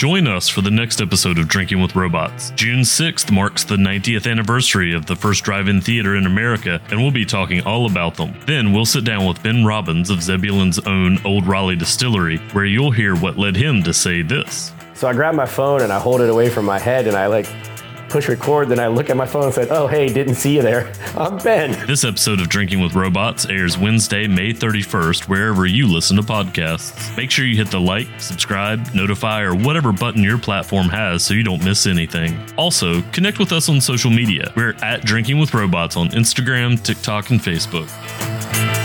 Join us for the next episode of Drinking with Robots. June 6th marks the 90th anniversary of the first drive in theater in America, and we'll be talking all about them. Then we'll sit down with Ben Robbins of Zebulon's own Olde Raleigh Distillery, where you'll hear what led him to say this. So I grab my phone and I hold it away from my head and I like push record. Then I look at my phone and said, "Oh, hey, didn't see you there. I'm Ben." This episode of Drinking with Robots airs Wednesday, May 31st, wherever you listen to podcasts. Make sure you hit the like, subscribe, notify, or whatever button your platform has so you don't miss anything. Also, connect with us on social media. We're at Drinking with Robots on Instagram, TikTok, and Facebook.